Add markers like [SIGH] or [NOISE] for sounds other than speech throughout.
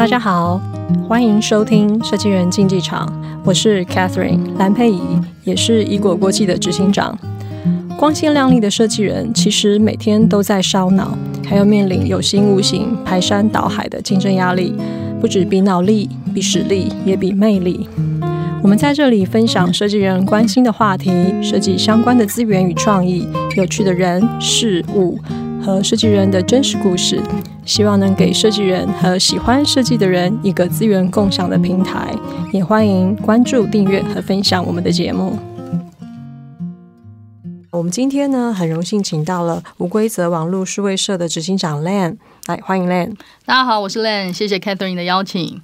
大家好，欢迎收听设计人竞技场，我是 Catherine 蓝佩仪，也是仪菓国际的执行长。光鲜亮丽的设计人，其实每天都在烧脑，还要面临有形无形、排山倒海的竞争压力，不止比脑力、比实力，也比魅力。我们在这里分享设计人关心的话题，设计相关的资源与创意，有趣的人事物和设计人的真实故事，希望能给设计人和喜欢设计的人一个资源共享的平台。也欢迎关注、订阅和分享我们的节目。我们今天呢，很荣幸请到了无规则网络数位社的执行长 Lan，来欢迎 Lan。大家好，我是 Lan，谢谢 Catherine 的邀请。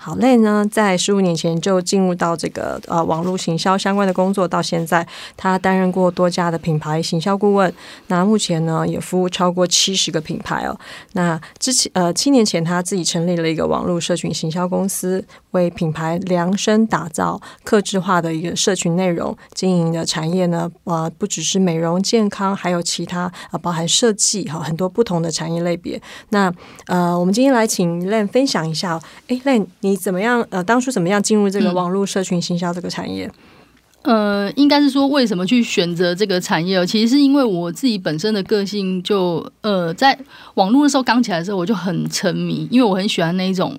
好，Lan 呢，在十五年前就进入到这个呃网络行销相关的工作，到现在他担任过多家的品牌行销顾问。那目前呢，也服务超过七十个品牌哦。那之前呃七年前，他自己成立了一个网络社群行销公司，为品牌量身打造客制化的一个社群内容经营的产业呢，呃不只是美容健康，还有其他呃包含设计哈很多不同的产业类别。那呃我们今天来请 Lan 分享一下，哎 Lan 你怎么样？呃，当初怎么样进入这个网络社群行销这个产业？呃，应该是说为什么去选择这个产业？其实是因为我自己本身的个性就呃，在网络的时候刚起来的时候，我就很沉迷，因为我很喜欢那一种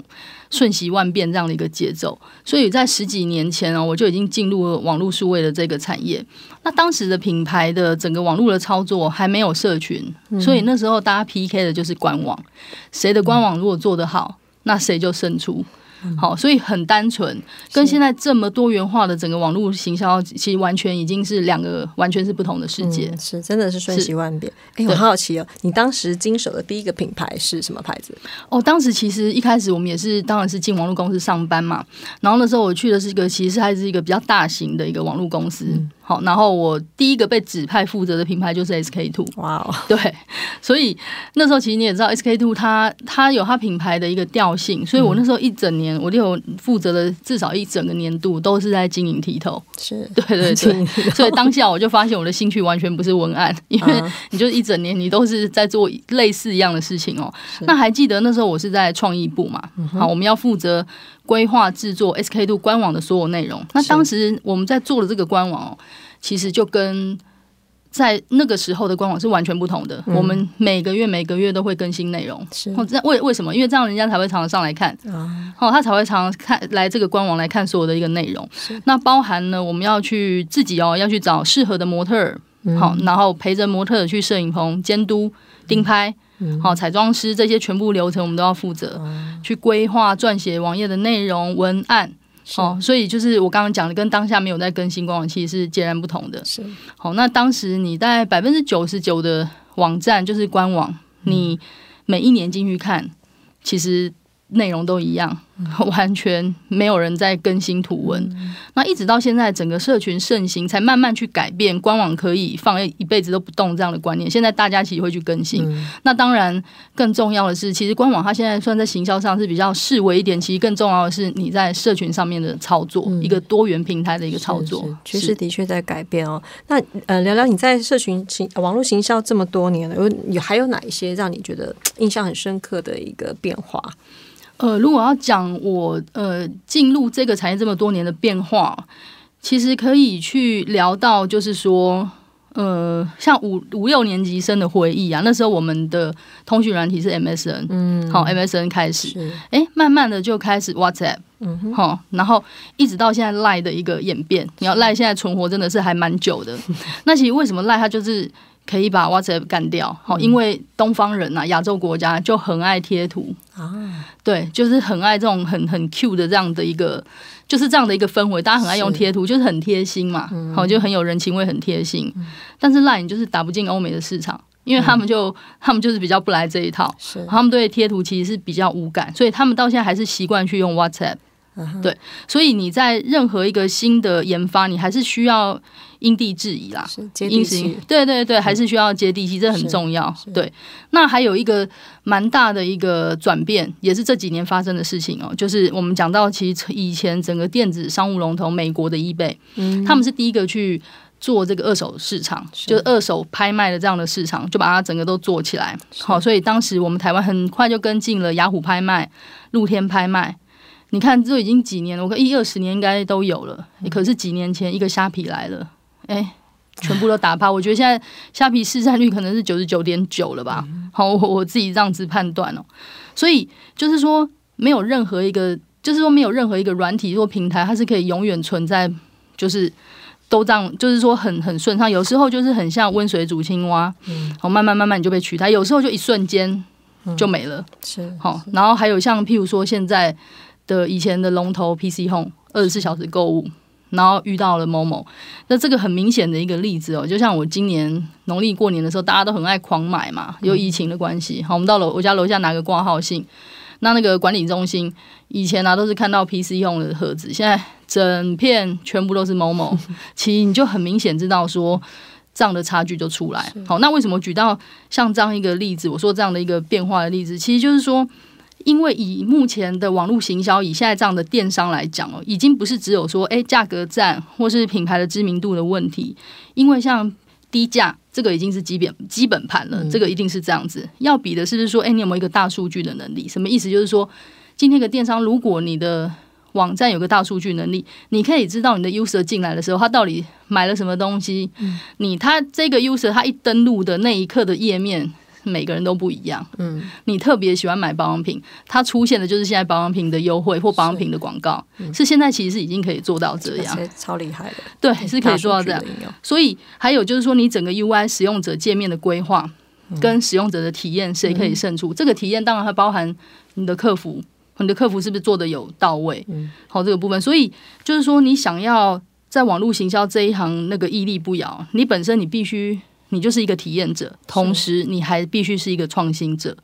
瞬息万变这样的一个节奏。所以在十几年前啊，我就已经进入了网络数位的这个产业。那当时的品牌的整个网络的操作还没有社群，所以那时候大家 PK 的就是官网，谁的官网如果做得好，那谁就胜出。好，所以很单纯，跟现在这么多元化的整个网络行销，其实完全已经是两个完全是不同的世界。嗯、是，真的是瞬息万变。哎，我好好奇哦，你当时经手的第一个品牌是什么牌子？哦，当时其实一开始我们也是，当然是进网络公司上班嘛。然后那时候我去的是一个，其实还是一个比较大型的一个网络公司。嗯好，然后我第一个被指派负责的品牌就是 SK Two。哇哦，对，所以那时候其实你也知道，SK Two 它它有它品牌的一个调性，所以我那时候一整年我就有负责的至少一整个年度都是在经营剔透。是，对对对，所以当下我就发现我的兴趣完全不是文案，因为你就一整年你都是在做类似一样的事情哦。那还记得那时候我是在创意部嘛？好，我们要负责规划制作 SK Two 官网的所有内容。那当时我们在做的这个官网哦。其实就跟在那个时候的官网是完全不同的。嗯、我们每个月每个月都会更新内容，是哦，这为为什么？因为这样人家才会常常上来看，啊、哦，他才会常常看来这个官网来看所有的一个内容。是那包含呢，我们要去自己哦，要去找适合的模特儿，好、嗯，然后陪着模特儿去摄影棚监督、盯拍，好、嗯，彩妆师这些全部流程我们都要负责，嗯、去规划、撰写网页的内容文案。哦，所以就是我刚刚讲的，跟当下没有在更新官网，其实是截然不同的。是，好，那当时你在百分之九十九的网站就是官网，你每一年进去看，其实内容都一样。[LAUGHS] 完全没有人在更新图文，嗯、那一直到现在整个社群盛行，才慢慢去改变官网可以放一辈子都不动这样的观念。现在大家其实会去更新，嗯、那当然更重要的是，其实官网它现在算在行销上是比较示威一点，其实更重要的是你在社群上面的操作，嗯、一个多元平台的一个操作，确实的确在改变哦。那呃，聊聊你在社群行网络行销这么多年了，有有还有哪一些让你觉得印象很深刻的一个变化？呃，如果要讲我呃进入这个产业这么多年的变化，其实可以去聊到，就是说，呃，像五五六年级生的回忆啊，那时候我们的通讯软体是 MSN，嗯，好，MSN 开始，哎是，慢慢的就开始 WhatsApp，嗯哼，好，然后一直到现在 Line 的一个演变，你要 Line 现在存活真的是还蛮久的，那其实为什么 Line 它就是。可以把 WhatsApp 干掉，好，因为东方人呐、啊，亚洲国家就很爱贴图。啊，对，就是很爱这种很很 Q 的这样的一个，就是这样的一个氛围，大家很爱用贴图，就是很贴心嘛，好，就很有人情味，很贴心。嗯、但是 Line 就是打不进欧美的市场，因为他们就、嗯、他们就是比较不来这一套，是。他们对贴图其实是比较无感，所以他们到现在还是习惯去用 WhatsApp。对，所以你在任何一个新的研发，你还是需要因地制宜啦，接地气。对对对，还是需要接地气，这很重要。对，那还有一个蛮大的一个转变，也是这几年发生的事情哦，就是我们讲到，其实以前整个电子商务龙头美国的 eBay，嗯，他们是第一个去做这个二手市场，就是二手拍卖的这样的市场，就把它整个都做起来。好，所以当时我们台湾很快就跟进了雅虎拍卖、露天拍卖。你看，这已经几年了，我看一二十年应该都有了。可是几年前一个虾皮来了，哎，全部都打趴。我觉得现在虾皮市占率可能是九十九点九了吧？好，我我自己这样子判断哦。所以就是说，没有任何一个，就是说没有任何一个软体或平台，它是可以永远存在，就是。都这样，就是说很很顺畅。有时候就是很像温水煮青蛙，嗯，好，慢慢慢慢你就被取代。有时候就一瞬间就没了，嗯、是好。然后还有像譬如说现在的以前的龙头 PC Home 二十四小时购物，然后遇到了 Momo，那这个很明显的一个例子哦。就像我今年农历过年的时候，大家都很爱狂买嘛，有疫情的关系。好，我们到楼我家楼下拿个挂号信。那那个管理中心以前呢、啊、都是看到 PC Home 的盒子，现在整片全部都是 Momo，[LAUGHS] 其实你就很明显知道说这样的差距就出来。好，那为什么举到像这样一个例子？我说这样的一个变化的例子，其实就是说，因为以目前的网络行销，以现在这样的电商来讲哦，已经不是只有说诶价格战或是品牌的知名度的问题，因为像。低价，这个已经是基本基本盘了，这个一定是这样子。要比的是不是说，诶，你有没有一个大数据的能力？什么意思？就是说，今天的电商，如果你的网站有个大数据能力，你可以知道你的 user 进来的时候，他到底买了什么东西。你他这个 user 他一登录的那一刻的页面。每个人都不一样，嗯，你特别喜欢买保养品，它出现的就是现在保养品的优惠或保养品的广告，是，嗯、是现在其实是已经可以做到这样，超厉害的，对，是可以做到这样。所以还有就是说，你整个 UI 使用者界面的规划跟使用者的体验，谁可以胜出？嗯、这个体验当然还包含你的客服，你的客服是不是做的有到位？嗯，好，这个部分，所以就是说，你想要在网络行销这一行那个屹立不摇，你本身你必须。你就是一个体验者，同时你还必须是一个创新者。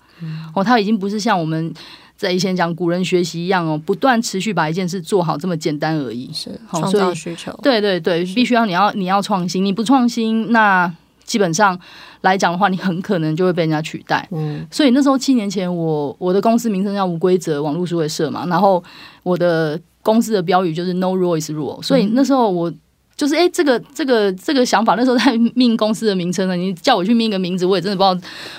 哦，他已经不是像我们在以前讲古人学习一样哦，不断持续把一件事做好这么简单而已。是创造需求。对对对，必须要你要你要创新，你不创新，那基本上来讲的话，你很可能就会被人家取代。嗯，所以那时候七年前我，我我的公司名称叫无规则网络数位社嘛，然后我的公司的标语就是 No Rule is Rule，所以那时候我。就是哎，这个这个这个想法，那时候在命公司的名称呢，你叫我去命一个名字，我也真的不知道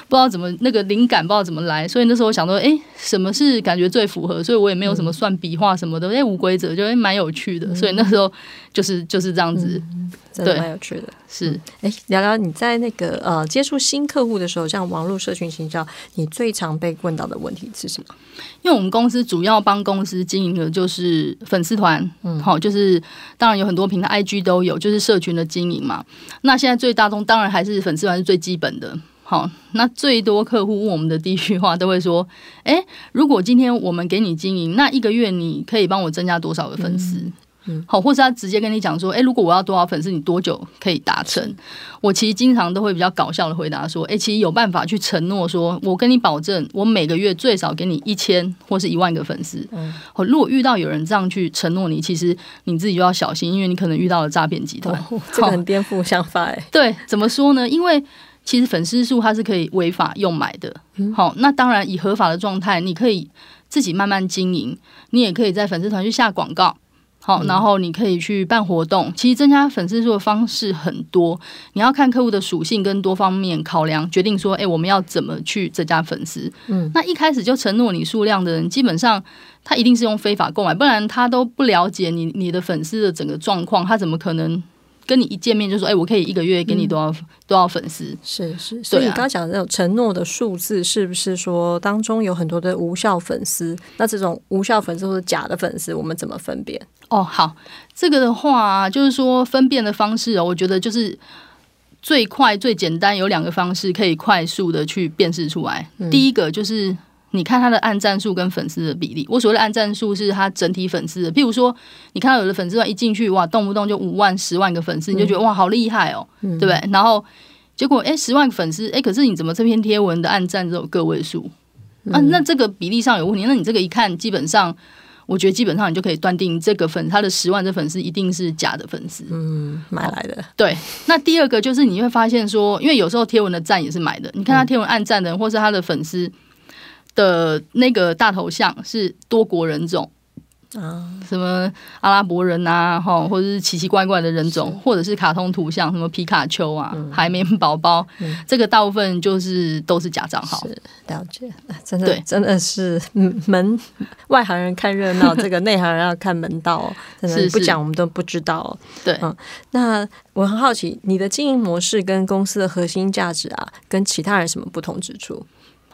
不知道怎么那个灵感不知道怎么来，所以那时候我想说，哎，什么是感觉最符合？所以我也没有什么算笔画什么的，哎，无规则，就哎蛮有趣的，所以那时候就是就是这样子。嗯真的蛮有趣的，是哎，聊聊你在那个呃接触新客户的时候，像网络社群行销，你最常被问到的问题是什么？因为我们公司主要帮公司经营的就是粉丝团，嗯，好，就是当然有很多平台，IG 都有，就是社群的经营嘛。那现在最大众当然还是粉丝团是最基本的。好，那最多客户问我们的第一句话都会说：哎，如果今天我们给你经营，那一个月你可以帮我增加多少个粉丝？好，或是他直接跟你讲说，哎、欸，如果我要多少粉丝，你多久可以达成？我其实经常都会比较搞笑的回答说，哎、欸，其实有办法去承诺说，我跟你保证，我每个月最少给你一千或是一万个粉丝。嗯，好，如果遇到有人这样去承诺你，其实你自己就要小心，因为你可能遇到了诈骗集团。哦，[LAUGHS] 这个很颠覆想法哎。对，怎么说呢？因为其实粉丝数它是可以违法用买的。好，那当然以合法的状态，你可以自己慢慢经营，你也可以在粉丝团去下广告。好，然后你可以去办活动。其实增加粉丝数的方式很多，你要看客户的属性跟多方面考量，决定说，哎，我们要怎么去增加粉丝。嗯，那一开始就承诺你数量的人，基本上他一定是用非法购买，不然他都不了解你你的粉丝的整个状况，他怎么可能？跟你一见面就说，哎、欸，我可以一个月给你多少、嗯、多少粉丝？是是，所以你刚刚讲的那种承诺的数字，是不是说当中有很多的无效粉丝？那这种无效粉丝或者假的粉丝，我们怎么分辨？哦，好，这个的话就是说分辨的方式哦，我觉得就是最快最简单，有两个方式可以快速的去辨识出来。嗯、第一个就是。你看他的按赞数跟粉丝的比例，我所谓的按赞数是他整体粉丝的。譬如说，你看到有的粉丝团一进去，哇，动不动就五万、十万个粉丝，你就觉得哇，好厉害哦，对不对？然后结果，哎，十万个粉丝，哎，可是你怎么这篇贴文的按赞只有个位数？啊，那这个比例上有问题。那你这个一看，基本上，我觉得基本上你就可以断定，这个粉他的十万的粉丝一定是假的粉丝，嗯，买来的。对。那第二个就是你会发现说，因为有时候贴文的赞也是买的，你看他贴文按赞的人，或是他的粉丝。的那个大头像是多国人种，啊，什么阿拉伯人啊，哈，或者是奇奇怪怪的人种，或者是卡通图像，什么皮卡丘啊、嗯、海绵宝宝，嗯、这个大部分就是都是假账号。是了解，真的对真的是门外行人看热闹，[LAUGHS] 这个内行人要看门道。真的不讲我们都不知道。对，嗯，那我很好奇，你的经营模式跟公司的核心价值啊，跟其他人什么不同之处？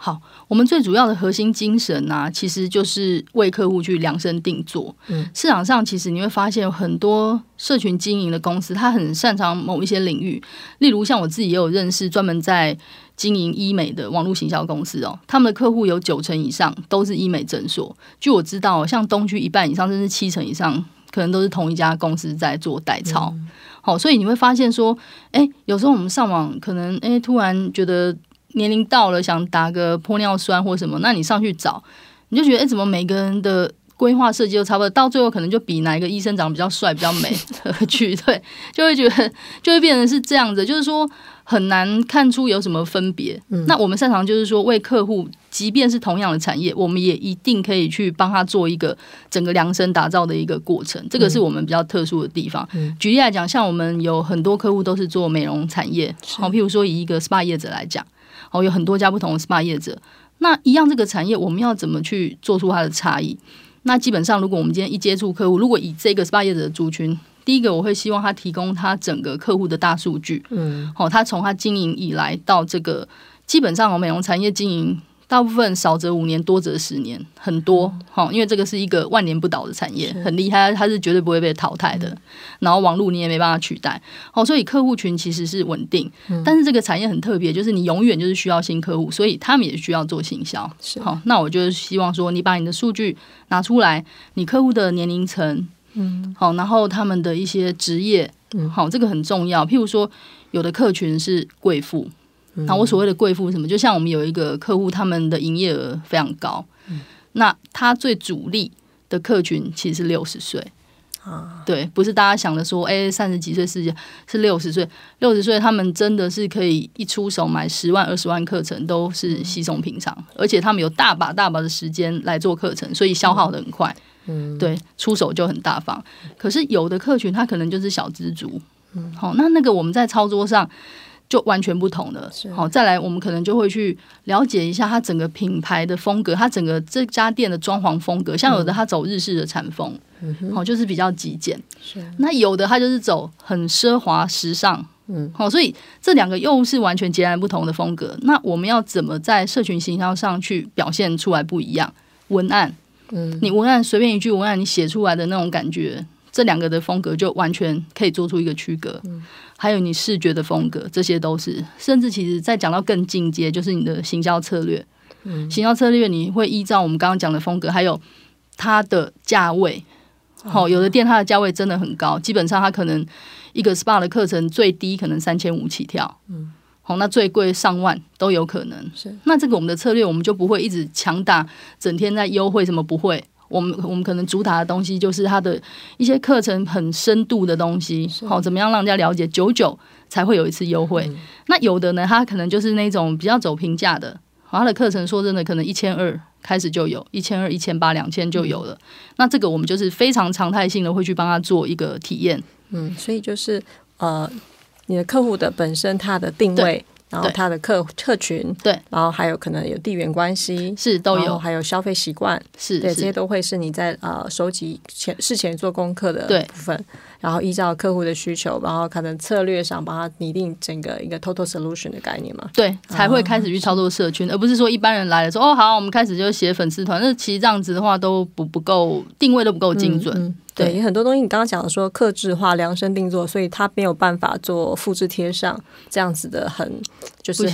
好，我们最主要的核心精神呢、啊，其实就是为客户去量身定做。嗯，市场上其实你会发现很多社群经营的公司，他很擅长某一些领域。例如，像我自己也有认识专门在经营医美的网络行销公司哦，他们的客户有九成以上都是医美诊所。据我知道，像东区一半以上，甚至七成以上，可能都是同一家公司在做代操。好、嗯，所以你会发现说，哎，有时候我们上网可能哎，突然觉得。年龄到了，想打个玻尿酸或什么，那你上去找，你就觉得，哎、欸，怎么每个人的规划设计都差不多，到最后可能就比哪一个医生长得比较帅、比较美 [LAUGHS] 而去，对，就会觉得就会变成是这样子，就是说很难看出有什么分别。嗯、那我们擅长就是说，为客户，即便是同样的产业，我们也一定可以去帮他做一个整个量身打造的一个过程，这个是我们比较特殊的地方。嗯、举例来讲，像我们有很多客户都是做美容产业，好，譬如说以一个 SPA 业者来讲。哦，有很多家不同的 SPA 业者，那一样这个产业，我们要怎么去做出它的差异？那基本上，如果我们今天一接触客户，如果以这个 SPA 业者的族群，第一个我会希望他提供他整个客户的大数据，嗯，好，他从他经营以来到这个，基本上我美容产业经营。大部分少则五年，多则十年，很多哈，因为这个是一个万年不倒的产业，很厉害，它是绝对不会被淘汰的。然后网络你也没办法取代，哦，所以客户群其实是稳定，但是这个产业很特别，就是你永远就是需要新客户，所以他们也需要做行销。好，那我就希望说，你把你的数据拿出来，你客户的年龄层，嗯，好，然后他们的一些职业，嗯，好，这个很重要。譬如说，有的客群是贵妇。那我所谓的贵妇什么？就像我们有一个客户，他们的营业额非常高。嗯、那他最主力的客群其实是六十岁啊，对，不是大家想的说，哎、欸，三十几岁是是六十岁，六十岁他们真的是可以一出手买十万二十万课程都是稀松平常，嗯、而且他们有大把大把的时间来做课程，所以消耗的很快。嗯，对，出手就很大方。可是有的客群他可能就是小资族，嗯，好，那那个我们在操作上。就完全不同的，好，再来，我们可能就会去了解一下它整个品牌的风格，它整个这家店的装潢风格，像有的它走日式的禅风，好、嗯，就是比较极简，是。那有的它就是走很奢华时尚，嗯，好，所以这两个又是完全截然不同的风格。那我们要怎么在社群形象上去表现出来不一样？文案，嗯，你文案随便一句文案，你写出来的那种感觉。这两个的风格就完全可以做出一个区隔，嗯、还有你视觉的风格，这些都是。甚至其实再讲到更进阶，就是你的行销策略。嗯、行销策略你会依照我们刚刚讲的风格，还有它的价位。好、哦，有的店它的价位真的很高，基本上它可能一个 SPA 的课程最低可能三千五起跳。嗯，好，那最贵上万都有可能。是，那这个我们的策略，我们就不会一直强打，整天在优惠，什么不会。我们我们可能主打的东西就是它的一些课程很深度的东西，好，怎么样让人家了解，久久才会有一次优惠。嗯、那有的呢，它可能就是那种比较走平价的，好，它的课程说真的，可能一千二开始就有，一千二、一千八、两千就有了。嗯、那这个我们就是非常常态性的会去帮他做一个体验。嗯，所以就是呃，你的客户的本身他的定位。然后他的客客群，对，然后还有可能有地缘关系，是都有，还有消费习惯，是对，这些都会是你在呃收集前事前做功课的部分。然后依照客户的需求，然后可能策略上帮他拟定整个一个 total solution 的概念嘛？对，才会开始去操作社群，哦、而不是说一般人来了说哦好，我们开始就写粉丝团。那其实这样子的话都不不够定位都不够精准。嗯嗯、对，有很多东西你刚刚讲的说克制化、量身定做，所以他没有办法做复制贴上这样子的很就是。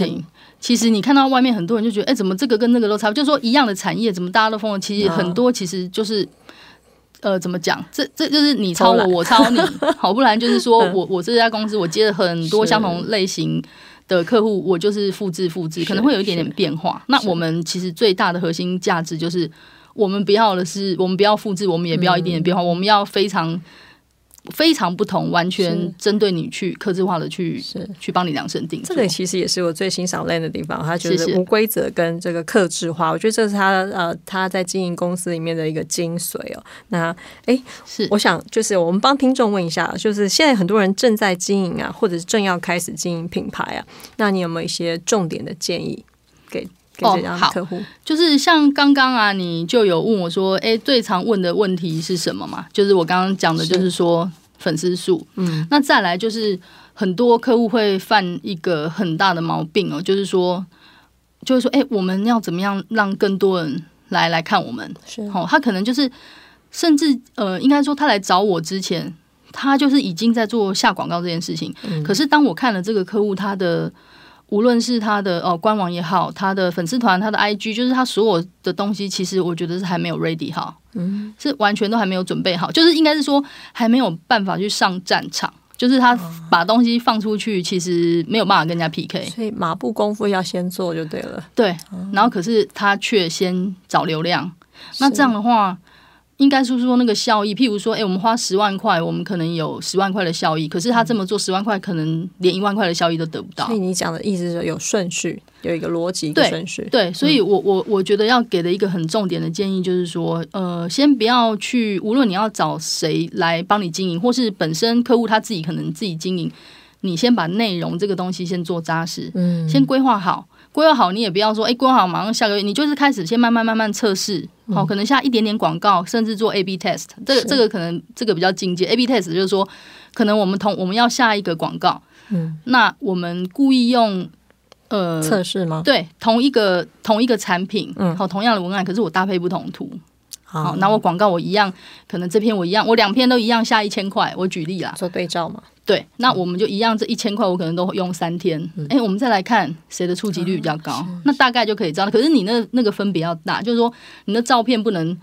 其实你看到外面很多人就觉得，哎，怎么这个跟那个都差不多？就是说一样的产业，怎么大家都疯了？其实很多其实就是。呃，怎么讲？这这就是你抄我，我抄你，[LAUGHS] 好，不然就是说我我这家公司我接了很多相同类型的客户，我就是复制复制，可能会有一点点变化。那我们其实最大的核心价值就是，我们不要的是，我们不要复制，我们也不要一点点变化，我们要非常非常不同，完全针对你去克制化的去是去帮你量身定做。这个其实也是我最欣赏 Len 的地方，他觉得无规则跟这个克制化，我觉得这是他呃他在经营公司里面的一个精髓哦。那哎，是我想就是我们帮听众问一下，就是现在很多人正在经营啊，或者是正要开始经营品牌啊，那你有没有一些重点的建议给给这样客户？哦，就是像刚刚啊，你就有问我说，哎，最常问的问题是什么嘛？就是我刚刚讲的，就是说。粉丝数，嗯，那再来就是很多客户会犯一个很大的毛病哦，就是说，就是说，哎，我们要怎么样让更多人来来看我们？是，哦，他可能就是，甚至呃，应该说他来找我之前，他就是已经在做下广告这件事情。嗯，可是当我看了这个客户他的。无论是他的哦官网也好，他的粉丝团、他的 IG，就是他所有的东西，其实我觉得是还没有 ready 好，嗯，是完全都还没有准备好，就是应该是说还没有办法去上战场，就是他把东西放出去，其实没有办法跟人家 PK，所以马步功夫要先做就对了，对，然后可是他却先找流量，那这样的话。应该是说那个效益，譬如说，哎，我们花十万块，我们可能有十万块的效益，可是他这么做十万块，可能连一万块的效益都得不到。所以你讲的意思是有顺序，有一个逻辑的顺序。对，对，所以我我我觉得要给的一个很重点的建议就是说，呃，先不要去，无论你要找谁来帮你经营，或是本身客户他自己可能自己经营，你先把内容这个东西先做扎实，嗯，先规划好。规划好，你也不要说，哎，规划好马上下个月，你就是开始先慢慢慢慢测试，好、嗯，可能下一点点广告，甚至做 A/B test，这个这个可能这个比较进阶。A/B test 就是说，可能我们同我们要下一个广告，嗯，那我们故意用呃测试吗？对，同一个同一个产品，嗯，好，同样的文案，可是我搭配不同图，好，那我广告我一样，可能这篇我一样，我两篇都一样下一千块，我举例啦，做对照嘛。对，那我们就一样，这一千块我可能都用三天。哎、嗯，我们再来看谁的触及率比较高，嗯、那大概就可以知道。可是你那那个分别要大，就是说你的照片不能。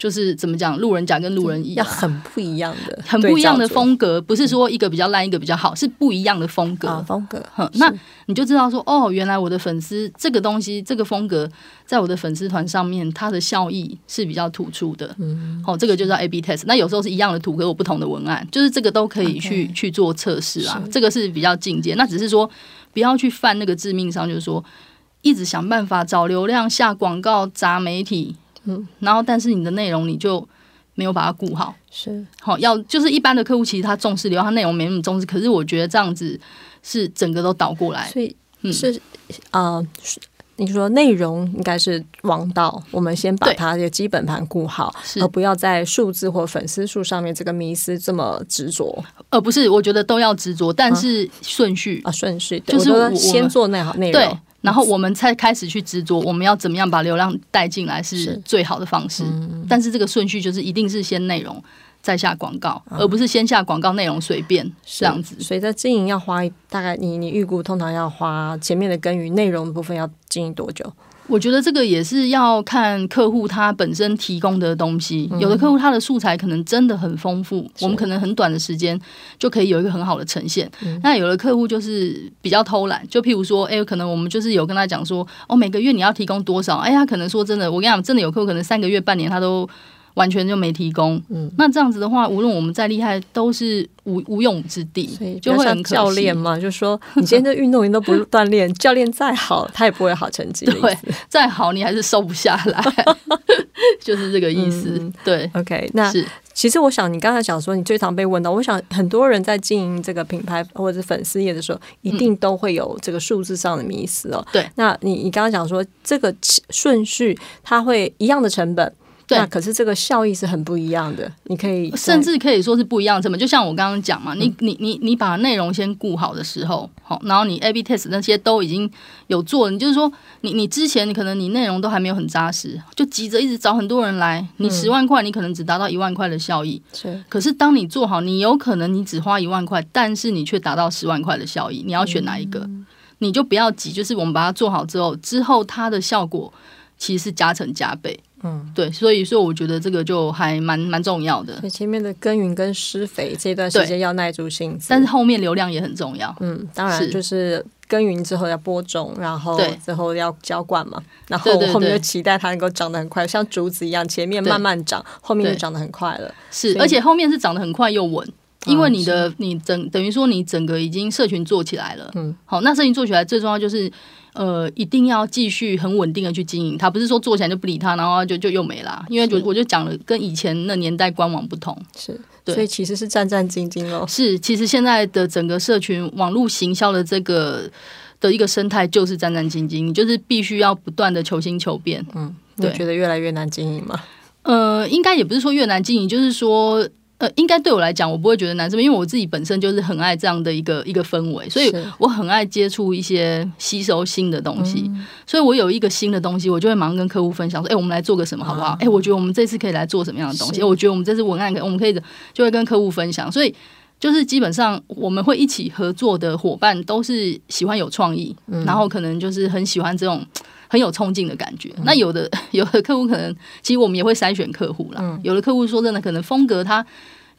就是怎么讲，路人甲跟路人乙要很不一样的，很不一样的风格，不是说一个比较烂，一个比较好，是不一样的风格。啊、风格，哼那你就知道说，哦，原来我的粉丝这个东西，这个风格，在我的粉丝团上面，它的效益是比较突出的。嗯，好，这个就叫 A/B test。那有时候是一样的图，可是我不同的文案，就是这个都可以去.去做测试啊。这个是比较进阶。那只是说，不要去犯那个致命伤，就是说，一直想办法找流量下广告砸媒体。嗯，然后但是你的内容你就没有把它顾好，是。好要就是一般的客户其实他重视流量，他内容没那么重视，可是我觉得这样子是整个都倒过来，所以是啊、你说内容应该是王道，我们先把它的基本盘顾好，而不要在数字或粉丝数上面这个迷思这么执着，呃，不是，我觉得都要执着，但是顺序啊，顺序就是我先做内好内容。对然后我们才开始去执着，我们要怎么样把流量带进来是最好的方式。嗯、但是这个顺序就是一定是先内容再下广告，嗯、而不是先下广告内容随便这样子。所以在经营要花大概你你预估通常要花前面的耕耘内容的部分要经营多久？我觉得这个也是要看客户他本身提供的东西，有的客户他的素材可能真的很丰富，嗯、我们可能很短的时间就可以有一个很好的呈现。嗯、那有的客户就是比较偷懒，就譬如说，哎，可能我们就是有跟他讲说，哦，每个月你要提供多少？哎，他可能说真的，我跟你讲，真的有客户可能三个月、半年他都。完全就没提供，嗯，那这样子的话，无论我们再厉害，都是无无用武之地，所以就会很教练嘛，[LAUGHS] 就说你今天的运动员都不锻炼，教练再好，他也不会好成绩。[LAUGHS] 对，再好你还是瘦不下来，[LAUGHS] 就是这个意思。嗯、对，OK，那是其实我想你刚才讲说你最常被问到，我想很多人在经营这个品牌或者是粉丝业的时候，一定都会有这个数字上的迷思哦。对，那你你刚刚讲说这个顺序，它会一样的成本。对，那可是这个效益是很不一样的。你可以甚至可以说是不一样的成本，就像我刚刚讲嘛，嗯、你你你你把内容先顾好的时候，好，然后你 A/B test 那些都已经有做了，你就是说，你你之前你可能你内容都还没有很扎实，就急着一直找很多人来，你十万块你可能只达到一万块的效益。可是当你做好，你有可能你只花一万块，但是你却达到十万块的效益，你要选哪一个？嗯、你就不要急，就是我们把它做好之后，之后它的效果其实是加成加倍。嗯，对，所以说我觉得这个就还蛮蛮重要的。前面的耕耘跟施肥这段时间要耐住性子，但是后面流量也很重要。嗯，当然就是耕耘之后要播种，然后之后要浇灌嘛，然后后面就期待它能够长得很快，像竹子一样，前面慢慢长，后面就长得很快了。是，而且后面是长得很快又稳。因为你的你整等于说你整个已经社群做起来了，嗯，好，那社群做起来最重要就是呃，一定要继续很稳定的去经营它，不是说做起来就不理它，然后就就又没了。因为就我就讲了，跟以前那年代官网不同，是对，所以其实是战战兢兢哦。是，其实现在的整个社群网络行销的这个的一个生态就是战战兢兢，你就是必须要不断的求新求变。嗯，对，觉得越来越难经营吗？呃，应该也不是说越难经营，就是说。呃，应该对我来讲，我不会觉得难受，因为我自己本身就是很爱这样的一个一个氛围，所以我很爱接触一些吸收新的东西，嗯。所以我有一个新的东西，我就会马上跟客户分享说：“哎，我们来做个什么，好不好？”哎，啊，我觉得我们这次可以来做什么样的东西？我觉得我们这次文案可以，我们可以就会跟客户分享。所以就是基本上我们会一起合作的伙伴都是喜欢有创意，嗯，然后可能就是很喜欢这种很有冲劲的感觉。嗯，那有的 [LAUGHS] 有的客户可能，其实我们也会筛选客户啦，嗯。有的客户说真的，可能风格他。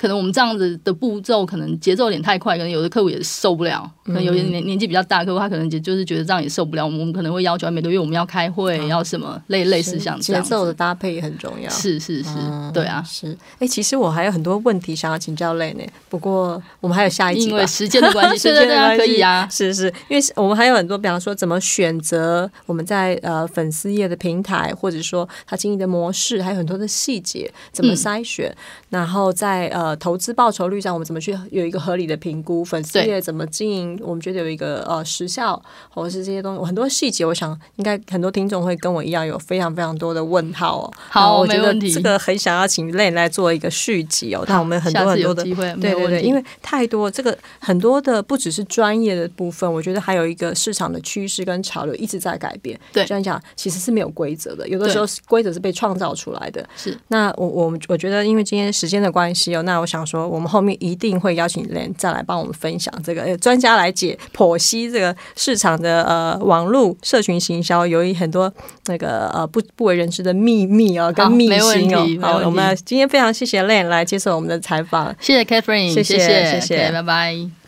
可能我们这样子的步骤，可能节奏有点太快，可能有的客户也受不了。可能有些年年纪比较大的客户，他可能就就是觉得这样也受不了。我们可能会要求每个月我们要开会，啊、要什么类类似像这样。节奏的搭配也很重要。是是是，嗯、对啊，是。哎、欸，其实我还有很多问题想要请教 Lan 呢。不过我们还有下一集，因为时间的关系，时间的关系可以啊。是是，因为我们还有很多，比方说怎么选择我们在呃粉丝页的平台，或者说他经营的模式，还有很多的细节怎么筛选，嗯、然后在呃投资报酬。率上，我们怎么去有一个合理的评估？粉丝业怎么经营？我们觉得有一个呃时效，或者是这些东西，很多细节，我想应该很多听众会跟我一样有非常非常多的问号哦。好，我觉得这个很想要请 Lan 来做一个续集哦。那我们很多很多的机会，对对对，因为太多这个很多的不只是专业的部分，我觉得还有一个市场的趋势跟潮流一直在改变。对，这样讲其实是没有规则的，有的时候规则是被创造出来的。是，那我我们我觉得因为今天时间的关系哦，那我想说我们后。面一定会邀请 Lan 再来帮我们分享这个专家来解剖析这个市场的呃网络社群行销，由于很多那个呃不不为人知的秘密哦，跟秘辛哦。好，我们今天非常谢谢 Len 来接受我们的采访，谢谢 Catherine，谢谢谢谢，拜拜。